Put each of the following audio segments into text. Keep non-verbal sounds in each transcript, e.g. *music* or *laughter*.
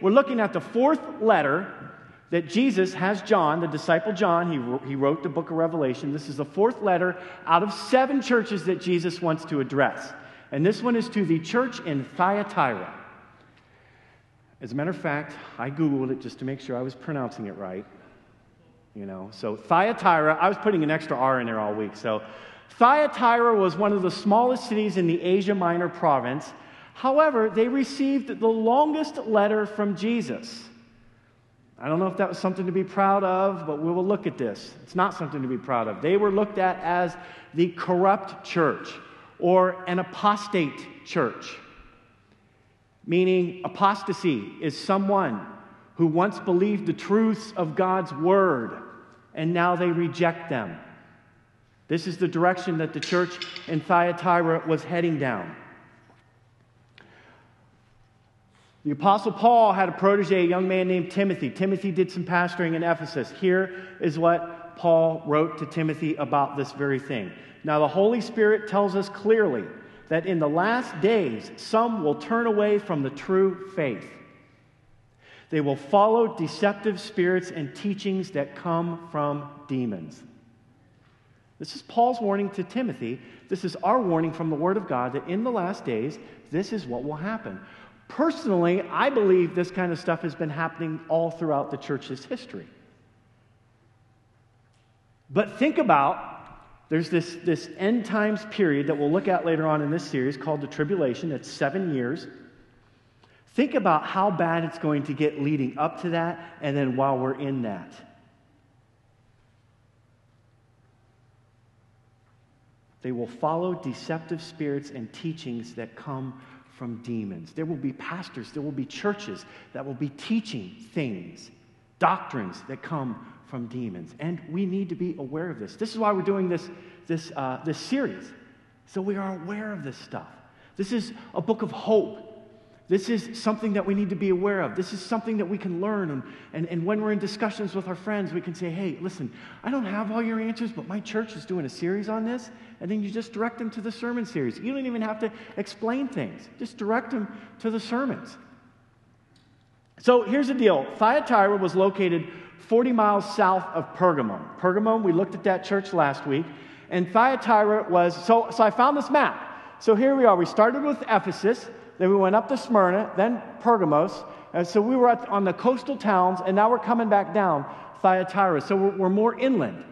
we're looking at the fourth letter that Jesus has John, the disciple John. He, he wrote the book of Revelation. This is the fourth letter out of seven churches that Jesus wants to address. And this one is to the church in Thyatira. As a matter of fact, I Googled it just to make sure I was pronouncing it right. You know, so Thyatira, I was putting an extra R in there all week. So Thyatira was one of the smallest cities in the Asia Minor province. However, they received the longest letter from Jesus. I don't know if that was something to be proud of, but we will look at this. It's not something to be proud of. They were looked at as the corrupt church or an apostate church, meaning apostasy is someone who once believed the truths of God's word and now they reject them. This is the direction that the church in Thyatira was heading down. The Apostle Paul had a protege, a young man named Timothy. Timothy did some pastoring in Ephesus. Here is what Paul wrote to Timothy about this very thing. Now, the Holy Spirit tells us clearly that in the last days, some will turn away from the true faith. They will follow deceptive spirits and teachings that come from demons. This is Paul's warning to Timothy. This is our warning from the Word of God that in the last days, this is what will happen. Personally, I believe this kind of stuff has been happening all throughout the church's history. But think about there's this, this end times period that we'll look at later on in this series called the tribulation. It's seven years. Think about how bad it's going to get leading up to that and then while we're in that. They will follow deceptive spirits and teachings that come from demons. There will be pastors, there will be churches that will be teaching things, doctrines that come from demons. And we need to be aware of this. This is why we're doing this, this, uh, this series, so we are aware of this stuff. This is a book of hope. This is something that we need to be aware of. This is something that we can learn. And, and, and when we're in discussions with our friends, we can say, hey, listen, I don't have all your answers, but my church is doing a series on this. And then you just direct them to the sermon series. You don't even have to explain things, just direct them to the sermons. So here's the deal Thyatira was located 40 miles south of Pergamum. Pergamum, we looked at that church last week. And Thyatira was, so, so I found this map. So here we are. We started with Ephesus. Then we went up to Smyrna, then Pergamos. And so we were at, on the coastal towns, and now we're coming back down Thyatira. So we're, we're more inland.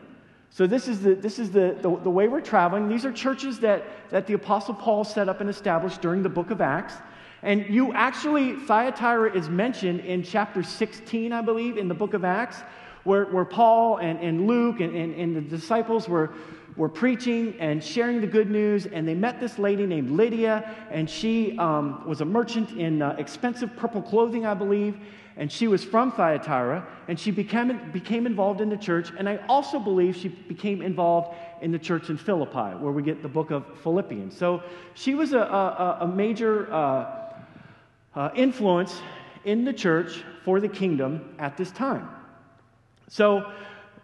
So this is, the, this is the, the, the, way we're traveling. These are churches that, that the Apostle Paul set up and established during the book of Acts. And you actually, Thyatira is mentioned in chapter 16, I believe, in the book of Acts, where, where Paul and, and Luke and, and, and the disciples were, were preaching and sharing the good news, and they met this lady named Lydia, and she um, was a merchant in uh, expensive purple clothing, I believe, and she was from Thyatira, and she became, became involved in the church, and I also believe she became involved in the church in Philippi, where we get the book of Philippians. So she was a, a, a major uh, uh, influence in the church for the kingdom at this time. So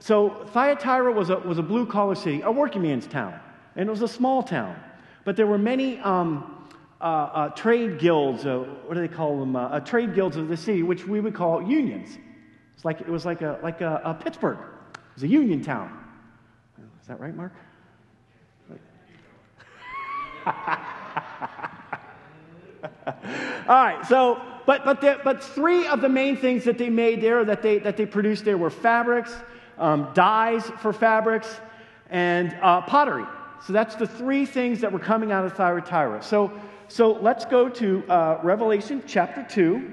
so Thyatira was a, was a blue collar city, a working man's town, and it was a small town. But there were many um, uh, uh, trade guilds, uh, what do they call them? Uh, uh, trade guilds of the city, which we would call unions. It's like, it was like, a, like a, a Pittsburgh. It was a union town. Is that right, Mark? *laughs* All right, so, but, but, the, but three of the main things that they made there, that they, that they produced there, were fabrics, um, dyes for fabrics, and uh, pottery. So that's the three things that were coming out of Thyatira. So, so let's go to uh, Revelation chapter 2,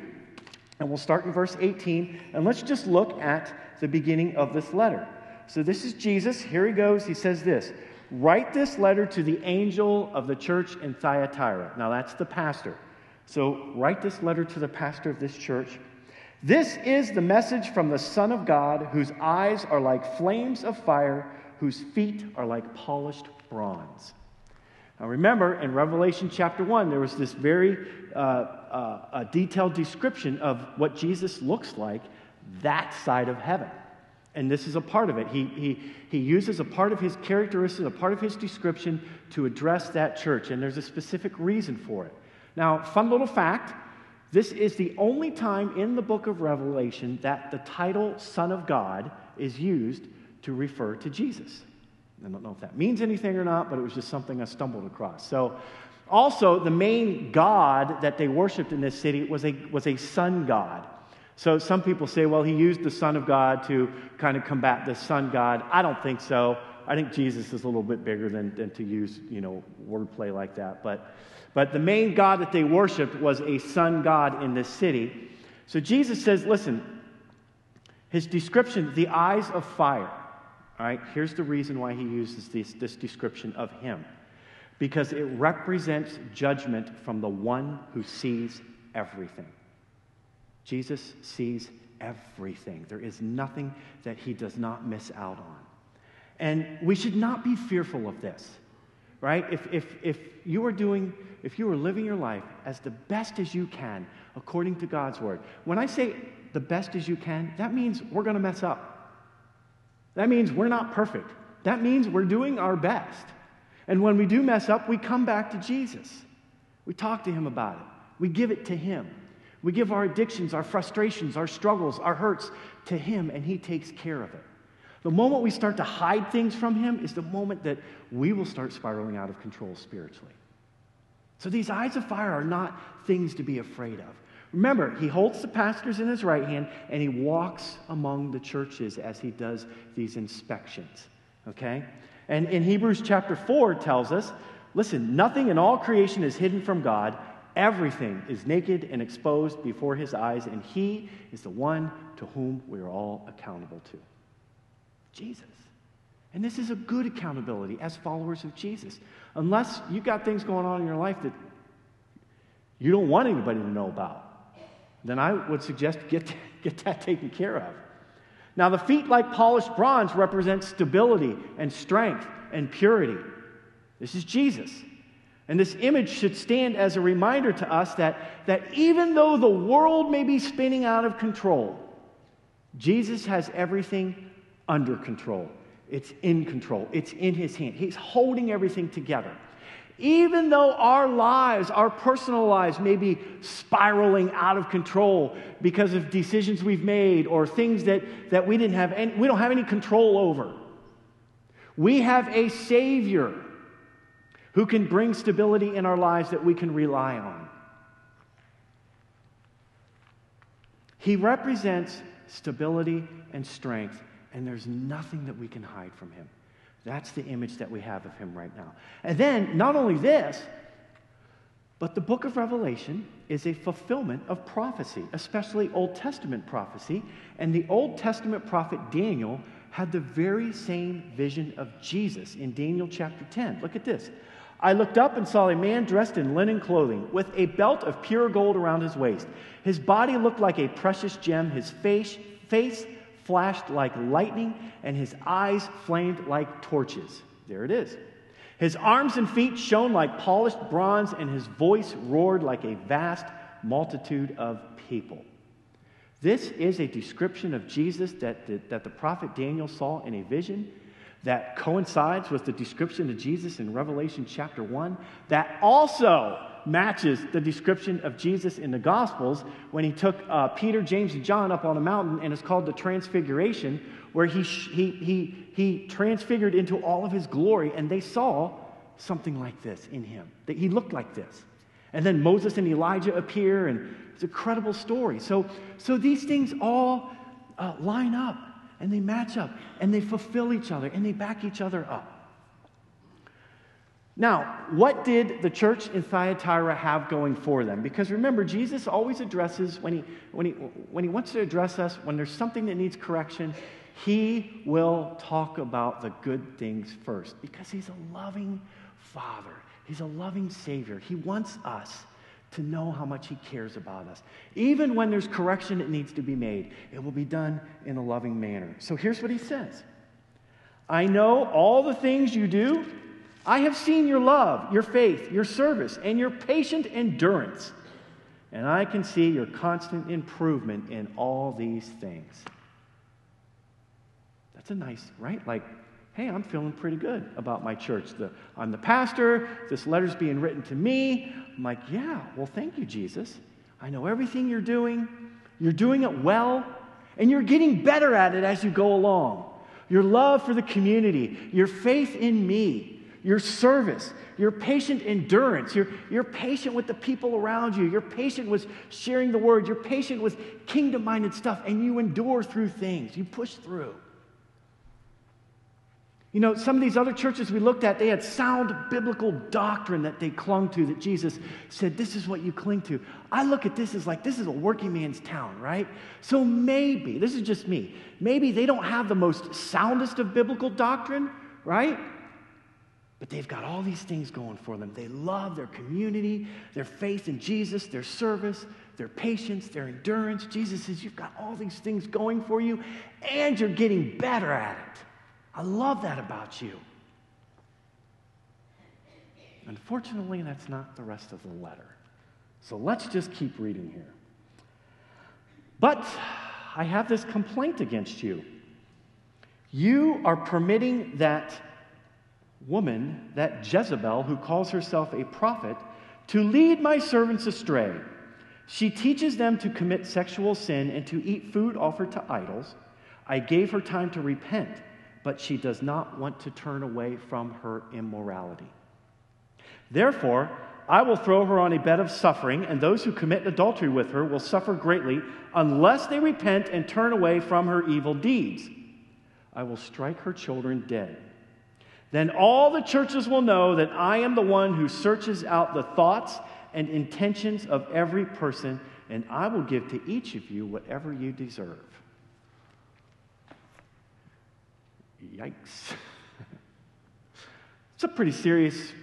and we'll start in verse 18, and let's just look at the beginning of this letter. So this is Jesus. Here he goes. He says this Write this letter to the angel of the church in Thyatira. Now that's the pastor. So write this letter to the pastor of this church. This is the message from the Son of God, whose eyes are like flames of fire, whose feet are like polished bronze. Now, remember, in Revelation chapter 1, there was this very uh, uh, detailed description of what Jesus looks like that side of heaven. And this is a part of it. He, he, he uses a part of his characteristics, a part of his description to address that church. And there's a specific reason for it. Now, fun little fact This is the only time in the book of Revelation that the title Son of God is used to refer to Jesus. I don't know if that means anything or not, but it was just something I stumbled across. So, also, the main god that they worshiped in this city was a, was a sun god. So, some people say, well, he used the Son of God to kind of combat the sun god. I don't think so. I think Jesus is a little bit bigger than, than to use, you know, wordplay like that. But, but the main God that they worshiped was a sun God in this city. So Jesus says, listen, his description, the eyes of fire. All right, here's the reason why he uses this, this description of him because it represents judgment from the one who sees everything. Jesus sees everything. There is nothing that he does not miss out on. And we should not be fearful of this, right? If, if, if you are doing, if you are living your life as the best as you can according to God's word, when I say the best as you can, that means we're going to mess up. That means we're not perfect. That means we're doing our best. And when we do mess up, we come back to Jesus. We talk to Him about it, we give it to Him. We give our addictions, our frustrations, our struggles, our hurts to Him, and He takes care of it. The moment we start to hide things from Him is the moment that we will start spiraling out of control spiritually. So these eyes of fire are not things to be afraid of. Remember, He holds the pastors in His right hand and He walks among the churches as He does these inspections. Okay? And in Hebrews chapter 4 tells us listen, nothing in all creation is hidden from God. Everything is naked and exposed before His eyes, and He is the one to whom we are all accountable to. Jesus. And this is a good accountability as followers of Jesus. Unless you've got things going on in your life that you don't want anybody to know about, then I would suggest get, *laughs* get that taken care of. Now, the feet, like polished bronze, represent stability and strength and purity. This is Jesus. And this image should stand as a reminder to us that, that even though the world may be spinning out of control, Jesus has everything under control. It's in control. It's in his hand. He's holding everything together. Even though our lives, our personal lives, may be spiraling out of control because of decisions we've made or things that, that we didn't have any, we don't have any control over. We have a Savior who can bring stability in our lives that we can rely on. He represents stability and strength and there's nothing that we can hide from him. That's the image that we have of him right now. And then, not only this, but the book of Revelation is a fulfillment of prophecy, especially Old Testament prophecy. And the Old Testament prophet Daniel had the very same vision of Jesus in Daniel chapter 10. Look at this. I looked up and saw a man dressed in linen clothing, with a belt of pure gold around his waist. His body looked like a precious gem, his face, face flashed like lightning, and his eyes flamed like torches. There it is. His arms and feet shone like polished bronze, and his voice roared like a vast multitude of people. This is a description of Jesus that the, that the prophet Daniel saw in a vision that coincides with the description of Jesus in Revelation chapter 1, that also matches the description of Jesus in the Gospels when he took uh, Peter, James, and John up on a mountain, and it's called the Transfiguration, where he, he, he, he transfigured into all of his glory, and they saw something like this in him, that he looked like this. And then Moses and Elijah appear, and it's an incredible story. So, so these things all uh, line up, and they match up, and they fulfill each other, and they back each other up. Now, what did the church in Thyatira have going for them? Because remember, Jesus always addresses, when he, when, he, when he wants to address us, when there's something that needs correction, he will talk about the good things first because he's a loving father. He's a loving savior. He wants us to know how much he cares about us. Even when there's correction that needs to be made, it will be done in a loving manner. So here's what he says I know all the things you do I have seen your love, your faith, your service, and your patient endurance. And I can see your constant improvement in all these things. That's a nice, right? Like, hey, I'm feeling pretty good about my church. The, I'm the pastor. This letter's being written to me. I'm like, yeah, well, thank you, Jesus. I know everything you're doing. You're doing it well, and you're getting better at it as you go along. Your love for the community, your faith in me, your service, your patient endurance, you're, you're patient with the people around you, you're patient with sharing the word, you're patient with kingdom minded stuff, and you endure through things. You push through. You know, some of these other churches we looked at, they had sound biblical doctrine that they clung to, that Jesus said, This is what you cling to. I look at this as like, this is a working man's town, right? So maybe, this is just me, maybe they don't have the most soundest of biblical doctrine, right? But they've got all these things going for them. They love their community, their faith in Jesus, their service, their patience, their endurance. Jesus says, You've got all these things going for you, and you're getting better at it. I love that about you. Unfortunately, that's not the rest of the letter. So let's just keep reading here. But I have this complaint against you. You are permitting that woman, that Jezebel, who calls herself a prophet, to lead my servants astray. She teaches them to commit sexual sin and to eat food offered to idols. I gave her time to repent but she does not want to turn away from her immorality. Therefore, I will throw her on a bed of suffering, and those who commit adultery with her will suffer greatly unless they repent and turn away from her evil deeds. I will strike her children dead. Then all the churches will know that I am the one who searches out the thoughts and intentions of every person, and I will give to each of you whatever you deserve. Yikes. *laughs* It's a pretty serious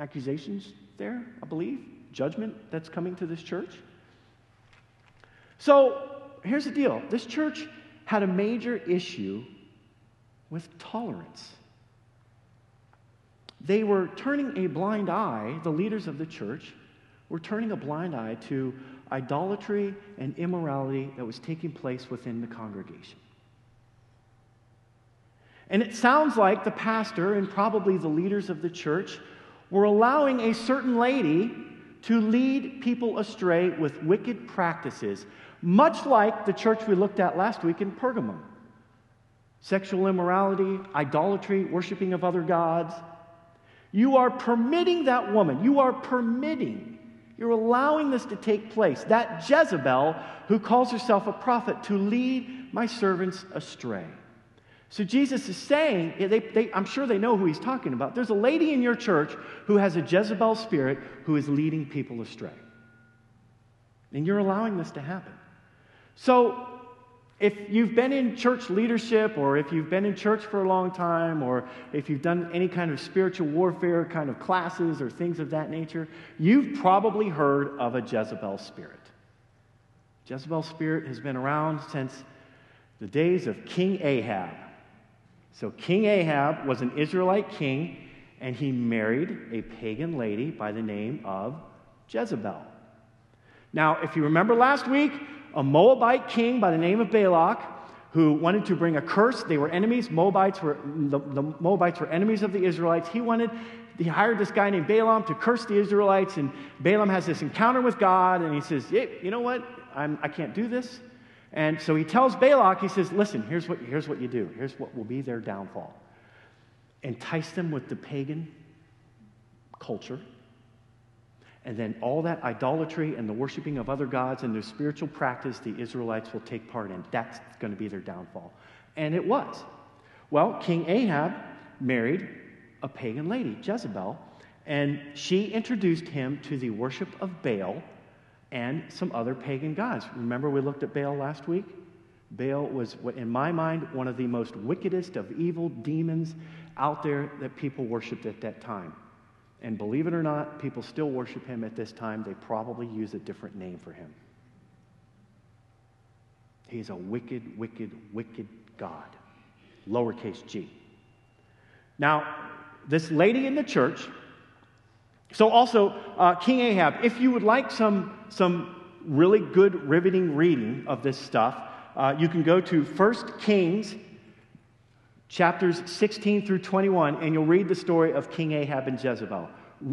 accusations there, I believe. Judgment that's coming to this church. So here's the deal this church had a major issue with tolerance. They were turning a blind eye, the leaders of the church were turning a blind eye to idolatry and immorality that was taking place within the congregation. And it sounds like the pastor and probably the leaders of the church were allowing a certain lady to lead people astray with wicked practices, much like the church we looked at last week in Pergamum sexual immorality, idolatry, worshiping of other gods. You are permitting that woman, you are permitting, you're allowing this to take place. That Jezebel, who calls herself a prophet, to lead my servants astray. So Jesus is saying, they, they, I'm sure they know who he's talking about. There's a lady in your church who has a Jezebel spirit who is leading people astray. And you're allowing this to happen. So if you've been in church leadership, or if you've been in church for a long time, or if you've done any kind of spiritual warfare kind of classes or things of that nature, you've probably heard of a Jezebel spirit. Jezebel spirit has been around since the days of King Ahab. So King Ahab was an Israelite king, and he married a pagan lady by the name of Jezebel. Now, if you remember last week, a Moabite king by the name of Balak who wanted to bring a curse. They were enemies. Moabites were the, the Moabites were enemies of the Israelites. He wanted he hired this guy named Balaam to curse the Israelites, and Balaam has this encounter with God, and he says, hey, "You know what? I'm, I can't do this. And so he tells Balak, he says, Listen, here's what, here's what you do. Here's what will be their downfall. Entice them with the pagan culture. And then all that idolatry and the worshiping of other gods and their spiritual practice the Israelites will take part in. That's going to be their downfall. And it was. Well, King Ahab married a pagan lady, Jezebel, and she introduced him to the worship of Baal and some other pagan gods. Remember, we looked at Baal last week? Baal was, in my mind, one of the most wickedest of evil demons out there that people worshiped at that time. And believe it or not, people still worship him at this time. They probably use a different name for him. He's a wicked, wicked, wicked God. Lowercase g. Now, this lady in the church, so, also, uh, King Ahab, if you would like some, some really good, riveting reading of this stuff, uh, you can go to 1 Kings chapters 16 through 21, and you'll read the story of King Ahab and Jezebel.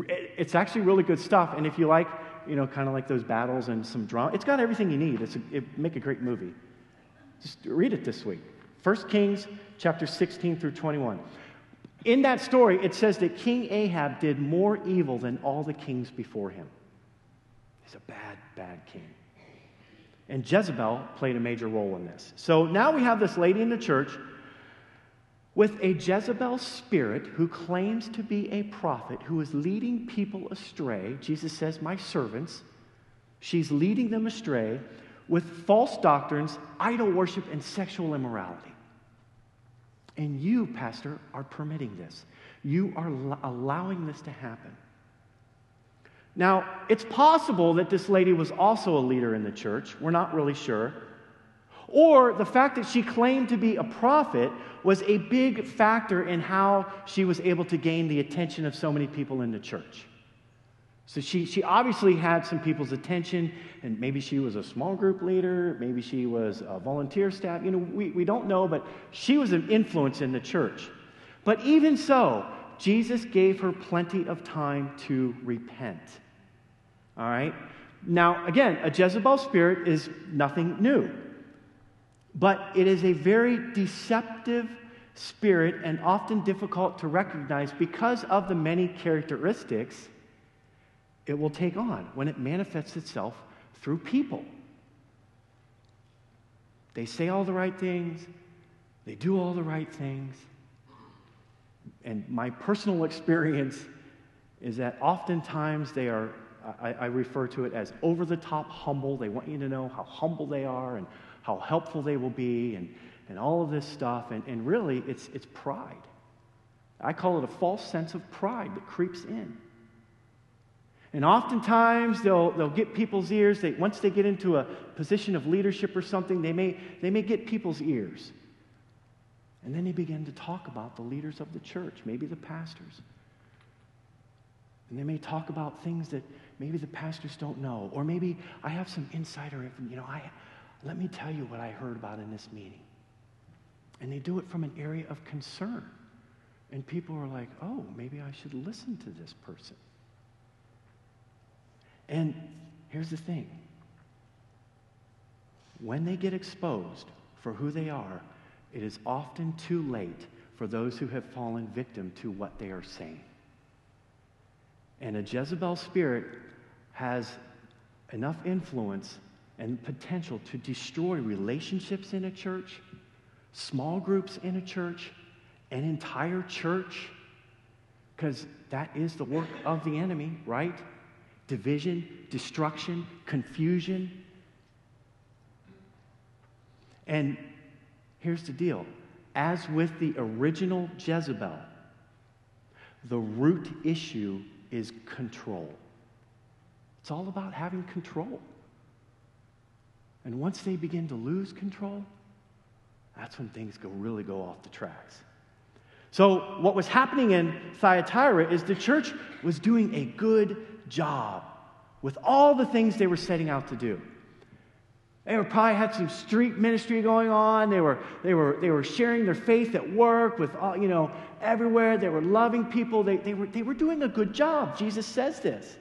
It's actually really good stuff, and if you like you know, kind of like those battles and some drama. It's got everything you need. It's a, it make a great movie. Just read it this week. 1 Kings chapter 16 through 21. In that story, it says that King Ahab did more evil than all the kings before him. He's a bad, bad king. And Jezebel played a major role in this. So now we have this lady in the church with a Jezebel spirit who claims to be a prophet who is leading people astray. Jesus says, My servants. She's leading them astray with false doctrines, idol worship, and sexual immorality. And you, Pastor, are permitting this. You are allowing this to happen. Now, it's possible that this lady was also a leader in the church. We're not really sure. Or the fact that she claimed to be a prophet was a big factor in how she was able to gain the attention of so many people in the church. So she, she obviously had some people's attention, and maybe she was a small group leader, maybe she was a volunteer staff. You know, we, we don't know, but she was an influence in the church. But even so, Jesus gave her plenty of time to repent. All right? Now, again, a Jezebel spirit is nothing new, but it is a very deceptive spirit and often difficult to recognize because of the many characteristics it will take on when it manifests itself through people. They say all the right things, they do all the right things. And my personal *laughs* experience is that oftentimes they are I, I refer to it as over the top humble. They want you to know how humble they are and how helpful they will be and, and all of this stuff. And, and really, it's, it's pride. I call it a false sense of pride that creeps in. And oftentimes they'll, they'll get people's ears. They, once they get into a position of leadership or something, they may, they may get people's ears. And then they begin to talk about the leaders of the church, maybe the pastors. And they may talk about things that maybe the pastors don't know, or maybe I have some insider. You know, I, let me tell you what I heard about in this meeting. And they do it from an area of concern. And people are like, oh, maybe I should listen to this person. And here's the thing when they get exposed for who they are, it is often too late for those who have fallen victim to what they are saying. And a Jezebel spirit has enough influence and potential to destroy relationships in a church, small groups in a church, an entire church, because that is the work of the enemy, right? Division, destruction, confusion. And here's the deal as with the original Jezebel, the root issue is control. It's all about having control. And once they begin to lose control, that's when things go really go off the tracks. So, what was happening in Thyatira is the church was doing a good job with all the things they were setting out to do. They were probably had some street ministry going on. They were, they were, they were sharing their faith at work with all, you know, everywhere. They were loving people. They, they, were, they were doing a good job. Jesus says this.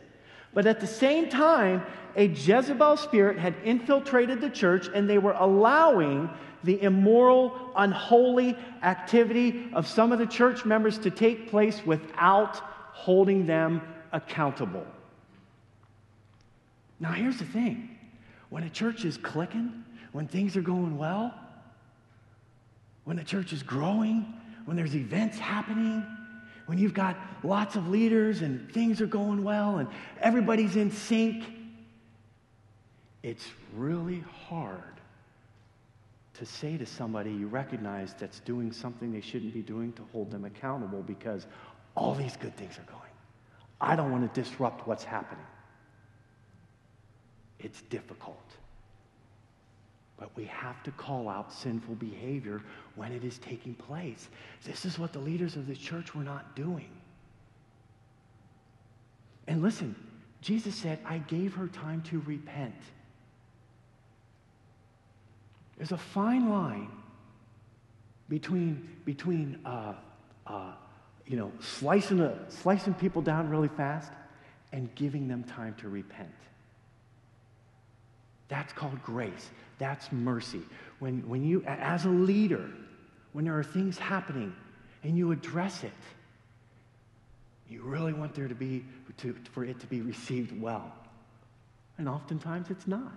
But at the same time, a Jezebel spirit had infiltrated the church and they were allowing the immoral, unholy activity of some of the church members to take place without holding them accountable. Now, here's the thing when a church is clicking, when things are going well, when the church is growing, when there's events happening, when you've got lots of leaders and things are going well and everybody's in sync, it's really hard to say to somebody you recognize that's doing something they shouldn't be doing to hold them accountable because all these good things are going. I don't want to disrupt what's happening. It's difficult. But we have to call out sinful behavior when it is taking place. This is what the leaders of the church were not doing. And listen, Jesus said, I gave her time to repent. There's a fine line between, between uh, uh, you know, slicing, a, slicing people down really fast and giving them time to repent. That's called grace. That's mercy. When, when you, as a leader, when there are things happening and you address it, you really want there to be, to, for it to be received well. And oftentimes it's not.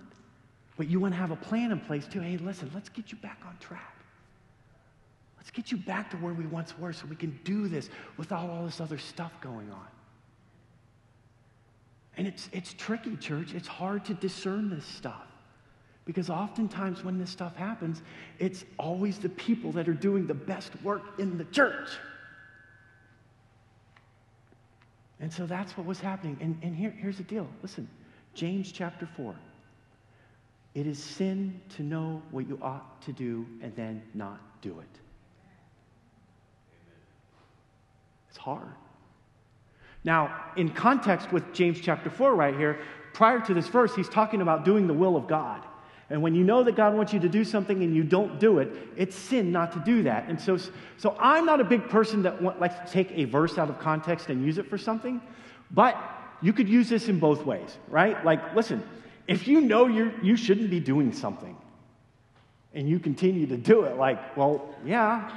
But you want to have a plan in place too. Hey, listen, let's get you back on track. Let's get you back to where we once were so we can do this without all this other stuff going on. And it's, it's tricky, church. It's hard to discern this stuff. Because oftentimes when this stuff happens, it's always the people that are doing the best work in the church. And so that's what was happening. And, and here, here's the deal listen, James chapter 4. It is sin to know what you ought to do and then not do it. It's hard. Now, in context with James chapter 4 right here, prior to this verse, he's talking about doing the will of God. And when you know that God wants you to do something and you don't do it, it's sin not to do that. And so, so I'm not a big person that want, likes to take a verse out of context and use it for something, but you could use this in both ways, right? Like, listen, if you know you you shouldn't be doing something and you continue to do it, like, well, yeah,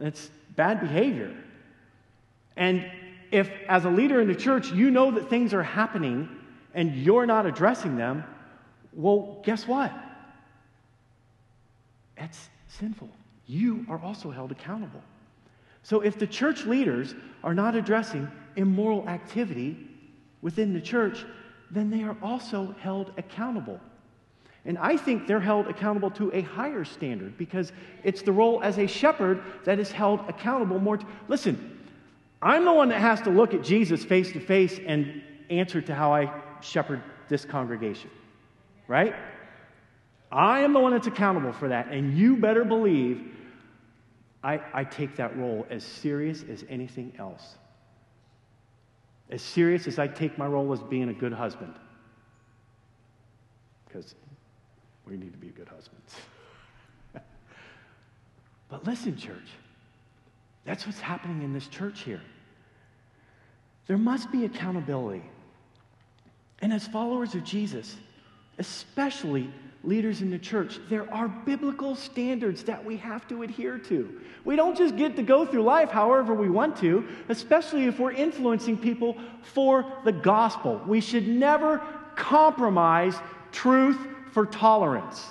it's bad behavior. And if, as a leader in the church, you know that things are happening and you're not addressing them, well, guess what? It's sinful. You are also held accountable. So if the church leaders are not addressing immoral activity within the church, then they are also held accountable. And I think they're held accountable to a higher standard because it's the role as a shepherd that is held accountable more. Listen, I'm the one that has to look at Jesus face to face and answer to how I shepherd this congregation right? I am the one that's accountable for that. And you better believe I, I take that role as serious as anything else. As serious as I take my role as being a good husband. Because we need to be good husbands. *laughs* but listen, church, that's what's happening in this church here. There must be accountability. And as followers of Jesus, especially leaders in the church, there are biblical standards that we have to adhere to. We don't just get to go through life however we want to, especially if we're influencing people for the gospel. We should never compromise truth for tolerance.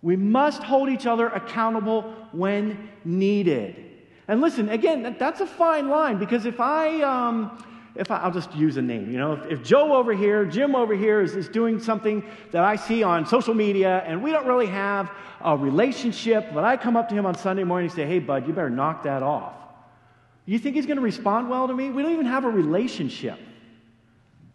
We must hold each other accountable when needed. And listen, again, that's a fine line because if I, um, if I, will just use a name, you know, if, if, Joe over here, Jim over here is, is doing something that I see on social media and we don't really have a relationship, but I come up to him on Sunday morning and say, hey, bud, you better knock that off. You think he's going to respond well to me? We don't even have a relationship.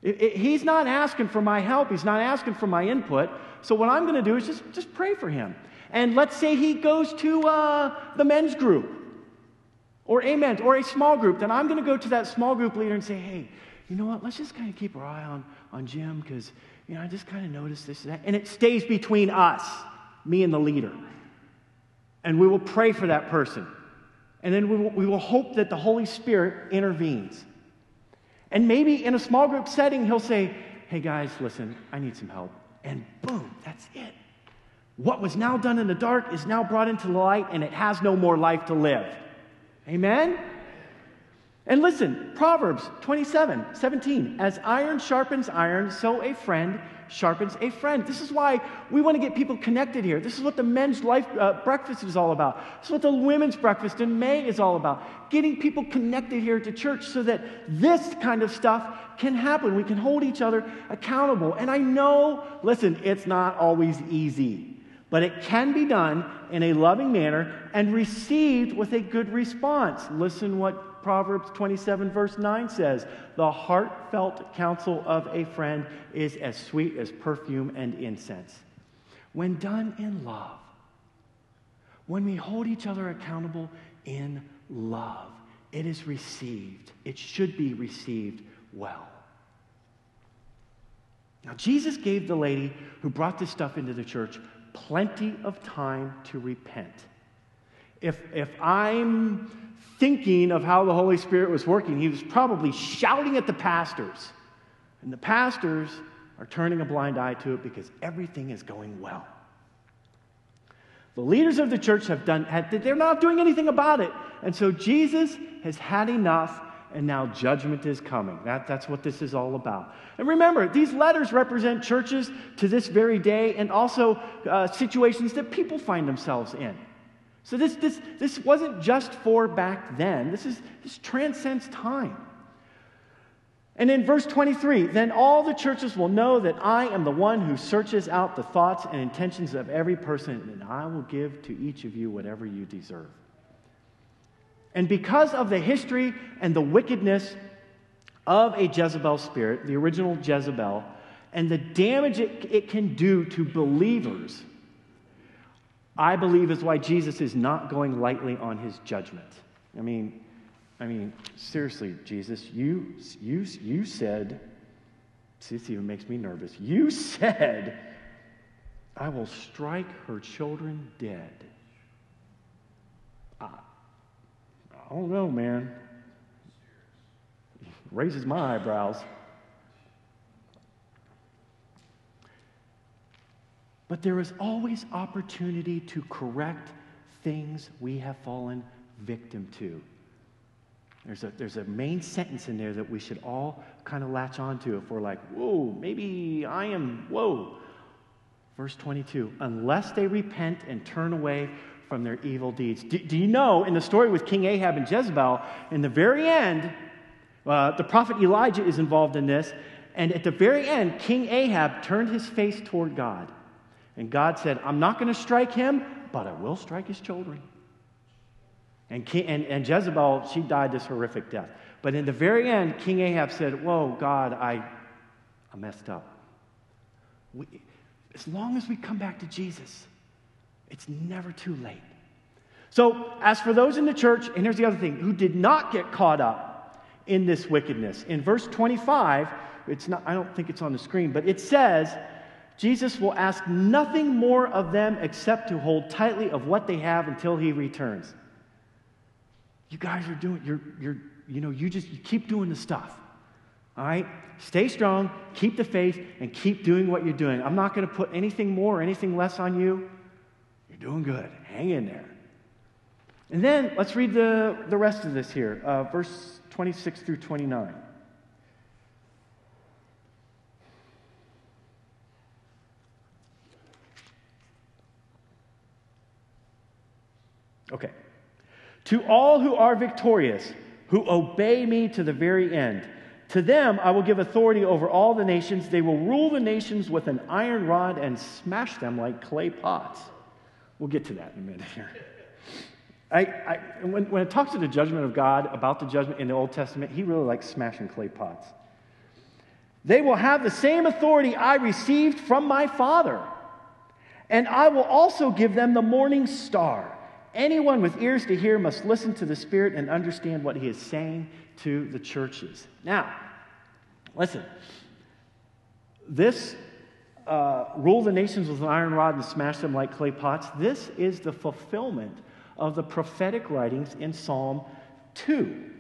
It, it, he's not asking for my help, he's not asking for my input. So what I'm going to do is just, just pray for him. And let's say he goes to uh, the men's group or amen, or a small group, then I'm going to go to that small group leader and say, hey, you know what, let's just kind of keep our eye on, on Jim because, you know, I just kind of noticed this and that. And it stays between us, me and the leader. And we will pray for that person. And then we will, we will hope that the Holy Spirit intervenes. And maybe in a small group setting, he'll say, hey guys, listen, I need some help. And boom, that's it. What was now done in the dark is now brought into the light, and it has no more life to live. Amen? And listen, Proverbs 27 17. As iron sharpens iron, so a friend sharpens a friend. This is why we want to get people connected here. This is what the men's life uh, breakfast is all about. This is what the women's breakfast in May is all about. Getting people connected here to church so that this kind of stuff can happen. We can hold each other accountable. And I know, listen, it's not always easy but it can be done in a loving manner and received with a good response. Listen what Proverbs 27, verse 9 says The heartfelt counsel of a friend is as sweet as perfume and incense. When done in love, when we hold each other accountable in love, it is received. It should be received well. Now, Jesus gave the lady who brought this stuff into the church plenty of time to repent. If, if I'm thinking of how the Holy Spirit was working, he was probably shouting at the pastors. And the pastors are turning a blind eye to it because everything is going well. The leaders of the church have done, they're not doing anything about it. And so Jesus has had enough, and now judgment is coming. That, that's what this is all about. And remember, these letters represent churches to this very day and also uh, situations that people find themselves in. So this, this, this wasn't just for back then, this, is, this transcends time. And in verse 23, then all the churches will know that I am the one who searches out the thoughts and intentions of every person, and I will give to each of you whatever you deserve. And because of the history and the wickedness of a Jezebel spirit, the original Jezebel, and the damage it, it can do to believers, I believe is why Jesus is not going lightly on his judgment. I mean, I mean, seriously, Jesus, you, you, you said, see, this even makes me nervous. You *laughs* said, I will strike her children dead. I, I don't know, man. Raises my eyebrows. But there is always opportunity to correct things we have fallen victim to. There's a, there's a main sentence in there that we should all kind of latch onto if we're like, whoa, maybe I am, whoa. Verse 22 unless they repent and turn away from their evil deeds. Do, do you know in the story with King Ahab and Jezebel, in the very end, uh, the prophet Elijah is involved in this, and at the very end, King Ahab turned his face toward God. And God said, I'm not going to strike him, but I will strike his children. And, King, and, and Jezebel, she died this horrific death. But in the very end, King Ahab said, Whoa, God, I, I messed up. We, as long as we come back to Jesus, it's never too late. So, as for those in the church, and here's the other thing, who did not get caught up in this wickedness, in verse 25, it's not, I don't think it's on the screen, but it says, Jesus will ask nothing more of them except to hold tightly of what they have until he returns. You guys are doing, you're, you're, you know, you just you keep doing the stuff. All right? Stay strong, keep the faith, and keep doing what you're doing. I'm not going to put anything more or anything less on you. Doing good. Hang in there. And then let's read the, the rest of this here, uh, verse 26 through 29. Okay. To all who are victorious, who obey me to the very end, to them I will give authority over all the nations. They will rule the nations with an iron rod and smash them like clay pots. We'll get to that in a minute here. I, I, when, when it talks to the judgment of God, about the judgment in the Old Testament, he really likes smashing clay pots. They will have the same authority I received from my Father, and I will also give them the morning star. Anyone with ears to hear must listen to the Spirit and understand what he is saying to the churches. Now, listen. This uh, rule the nations with an iron rod and smash them like clay pots, this is the fulfillment of the prophetic writings in Psalm 2.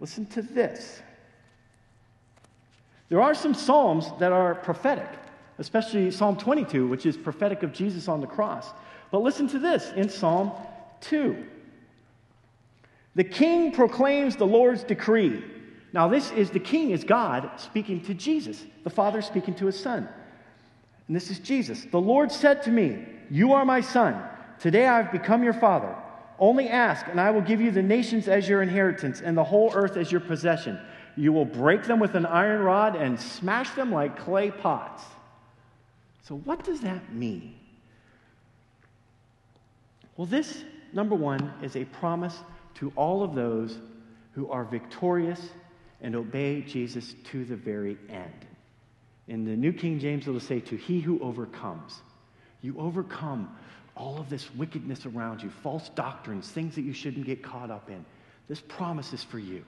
Listen to this. There are some Psalms that are prophetic, especially Psalm 22, which is prophetic of Jesus on the cross. But listen to this in Psalm 2. The king proclaims the Lord's decree. Now, this is the king is God speaking to Jesus, the Father speaking to his Son. And this is Jesus. The Lord said to me, You are my Son. Today I have become your Father. Only ask, and I will give you the nations as your inheritance and the whole earth as your possession. You will break them with an iron rod and smash them like clay pots. So, what does that mean? Well, this number one, is a promise to all of those who are victorious and obey Jesus to the very end. In the New King James, it'll say, To he who overcomes. You overcome all of this wickedness around you, false doctrines, things that you shouldn't get caught up in. This promise is for you.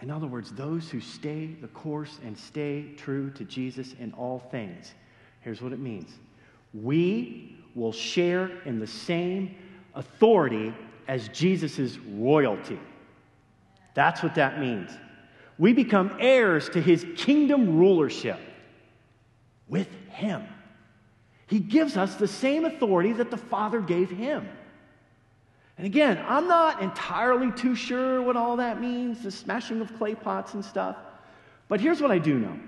In other words, those who stay the course and stay true to Jesus in all things. Here's what it means we will share in the same authority as Jesus' royalty. That's what that means. We become heirs to his kingdom rulership with him. He gives us the same authority that the Father gave him. And again, I'm not entirely too sure what all that means the smashing of clay pots and stuff. But here's what I do know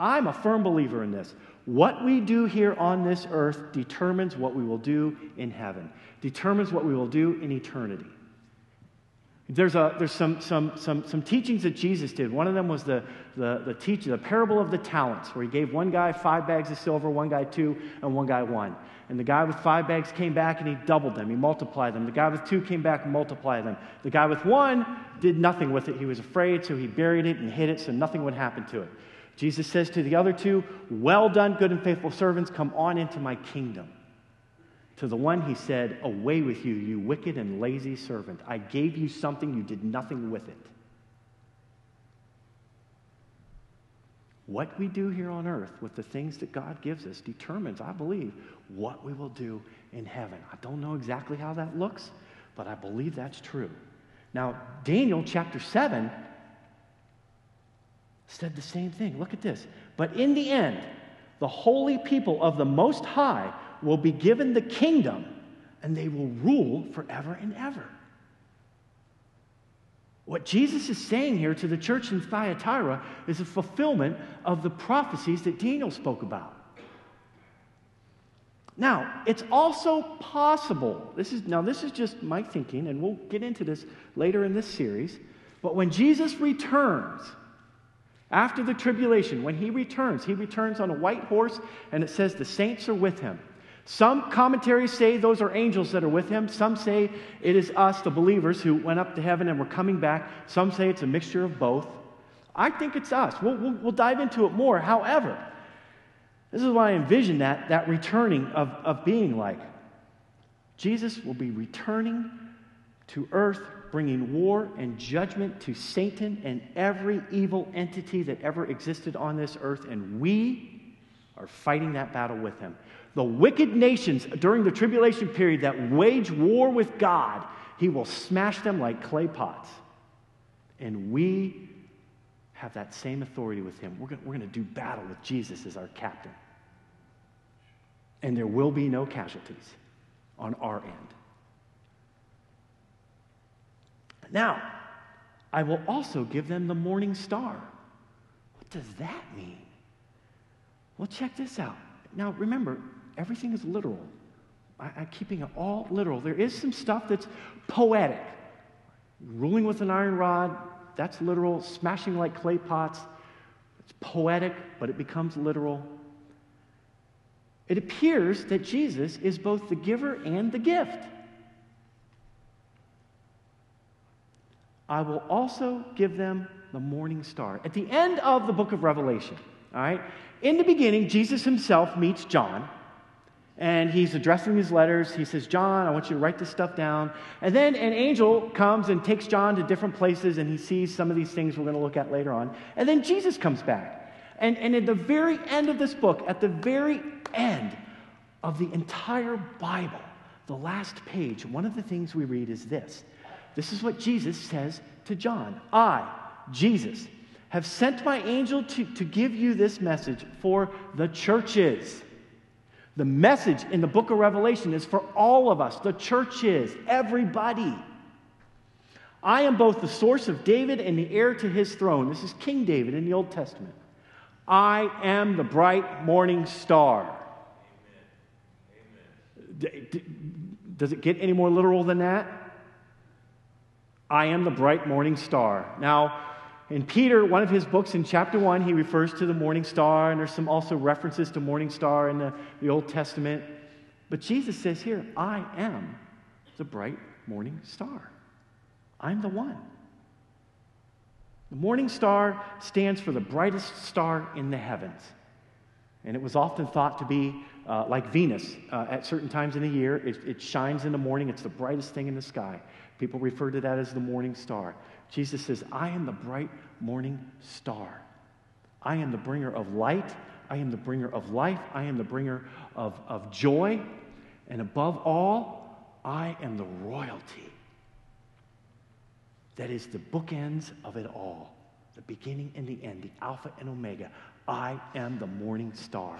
I'm a firm believer in this. What we do here on this earth determines what we will do in heaven, determines what we will do in eternity. There's, a, there's some, some, some, some teachings that Jesus did. One of them was the, the, the the parable of the talents, where he gave one guy five bags of silver, one guy two, and one guy one. And the guy with five bags came back and he doubled them, he multiplied them. The guy with two came back and multiplied them. The guy with one did nothing with it. He was afraid, so he buried it and hid it so nothing would happen to it. Jesus says to the other two, Well done, good and faithful servants, come on into my kingdom. To the one he said, Away with you, you wicked and lazy servant. I gave you something, you did nothing with it. What we do here on earth with the things that God gives us determines, I believe, what we will do in heaven. I don't know exactly how that looks, but I believe that's true. Now, Daniel chapter 7 said the same thing. Look at this. But in the end, the holy people of the Most High will be given the kingdom and they will rule forever and ever. What Jesus is saying here to the church in Thyatira is a fulfillment of the prophecies that Daniel spoke about. Now, it's also possible, this is now this is just my thinking, and we'll get into this later in this series, but when Jesus returns, after the tribulation, when he returns, he returns on a white horse, and it says the saints are with him. Some commentaries say those are angels that are with him. Some say it is us, the believers, who went up to heaven and we're coming back. Some say it's a mixture of both. I think it's us. We'll, we'll, we'll dive into it more. However, this is why I envision that, that returning of, of being like. Jesus will be returning to earth, bringing war and judgment to Satan and every evil entity that ever existed on this earth, and we are fighting that battle with him. The wicked nations during the tribulation period that wage war with God, he will smash them like clay pots. And we have that same authority with him. We're going to do battle with Jesus as our captain. And there will be no casualties on our end. Now, I will also give them the morning star. What does that mean? Well, check this out. Now, remember, everything is literal. I, am keeping it all literal. There is some stuff that's poetic. Ruling with an iron rod, that's literal. Smashing like clay pots, it's poetic, but it becomes literal. It appears that Jesus is both the giver and the gift. I will also give them the morning star. At the end of the book of Revelation, all right, in the beginning, Jesus himself meets John and he's addressing his letters. He says, John, I want you to write this stuff down. And then an angel comes and takes John to different places, and he sees some of these things we're going to look at later on. And then Jesus comes back. And, and at the very end of this book, at the very end of the entire Bible, the last page, one of the things we read is this. This is what Jesus says to John I, Jesus, have sent my angel to, to give you this message for the churches. The message in the book of Revelation is for all of us, the churches, everybody. I am both the source of David and the heir to his throne. This is King David in the Old Testament. I am the bright morning star. Does it get any more literal than that? I am the bright morning star. Now, in Peter, one of his books in chapter 1, he refers to the morning star, and there's some also references to morning star in the, the Old Testament. But Jesus says here, I am the bright morning star. I'm the one. The morning star stands for the brightest star in the heavens. And it was often thought to be uh, like Venus uh, at certain times in the year. It, it shines in the morning, it's the brightest thing in the sky. People refer to that as the morning star. Jesus says, I am the bright morning star. I am the bringer of light. I am the bringer of life. I am the bringer of, of joy. And above all, I am the royalty that is the bookends of it all. the beginning and the end, the Alpha and Omega. I am the morning star.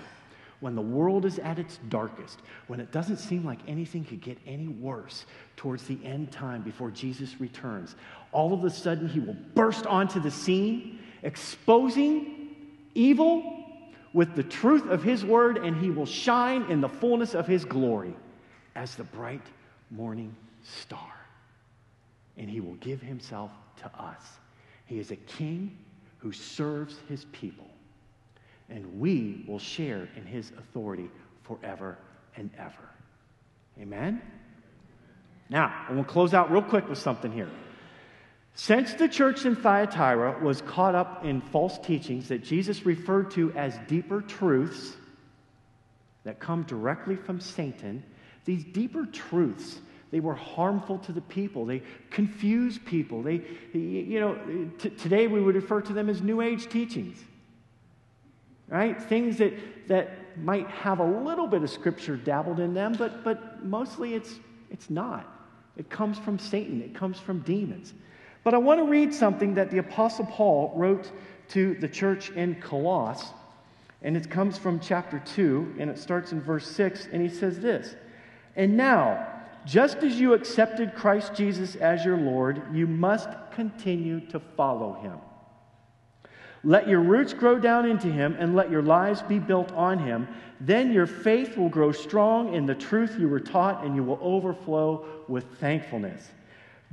When the world is at its darkest, when it doesn't seem like anything could get any worse towards the end time before Jesus returns, all of a sudden he will burst onto the scene, exposing evil with the truth of his word, and he will shine in the fullness of his glory as the bright morning star. And he will give himself to us. He is a king who serves his people. And we will share in his authority forever and ever. Amen? Now, going to close out real quick with something here. Since the church in Thyatira was caught up in false teachings that Jesus referred to as deeper truths that come directly from Satan, these deeper truths they were harmful to the people. They confused people. They, you know, t- today we would refer to them as New Age teachings, right? Things that, that might have a little bit of scripture dabbled in them, but, but mostly it's, it's not. It comes from Satan, it comes from demons. But I want to read something that the Apostle Paul wrote to the church in Colossus, and it comes from chapter 2, and it starts in verse 6, and he says this And now, just as you accepted Christ Jesus as your Lord, you must continue to follow him. Let your roots grow down into him and let your lives be built on him. Then your faith will grow strong in the truth you were taught and you will overflow with thankfulness.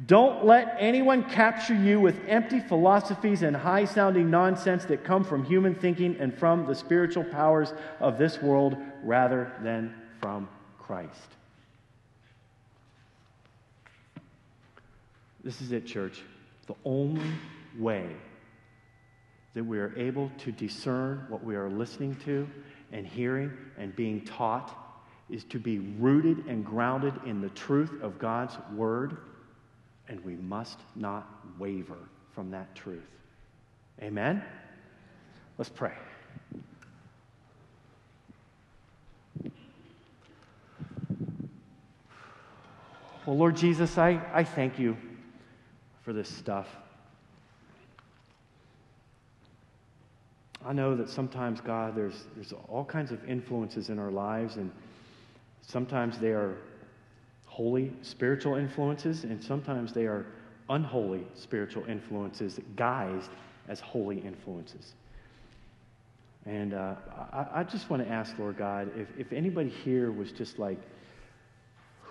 Don't let anyone capture you with empty philosophies and high sounding nonsense that come from human thinking and from the spiritual powers of this world rather than from Christ. This is it, church. The only way that we are able to discern what we are listening to and hearing and being taught is to be rooted and grounded in the truth of God's word, and we must not waver from that truth. Amen? Let's pray. Well, Lord Jesus, I, I thank you for this stuff. I know that sometimes, God, there's, there's all kinds of influences in our lives, and sometimes they are holy spiritual influences, and sometimes they are unholy spiritual influences guised as holy influences. And uh, I, I, just want to ask, Lord God, if, if anybody here was just like,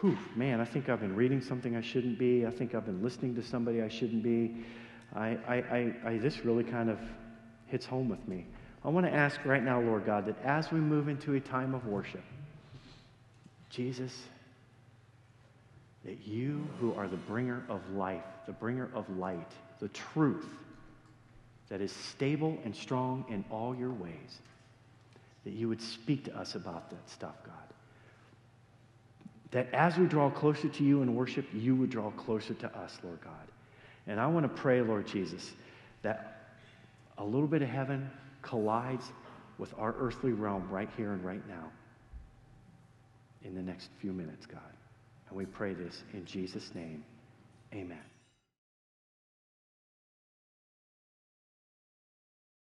whew, man, I think I've been reading something I shouldn't be. I think I've been listening to somebody I shouldn't be. I, I, I, I this really kind of hits home with me. I want to ask right now, Lord God, that as we move into a time of worship, Jesus, that you, who are the bringer of life, the bringer of light, the truth that is stable and strong in all your ways, that you would speak to us about that stuff, God that as we draw closer to you in worship, you would draw closer to us, Lord God. And I want to pray, Lord Jesus, that a little bit of heaven collides with our earthly realm right here and right now in the next few minutes, God. And we pray this in Jesus' name. Amen.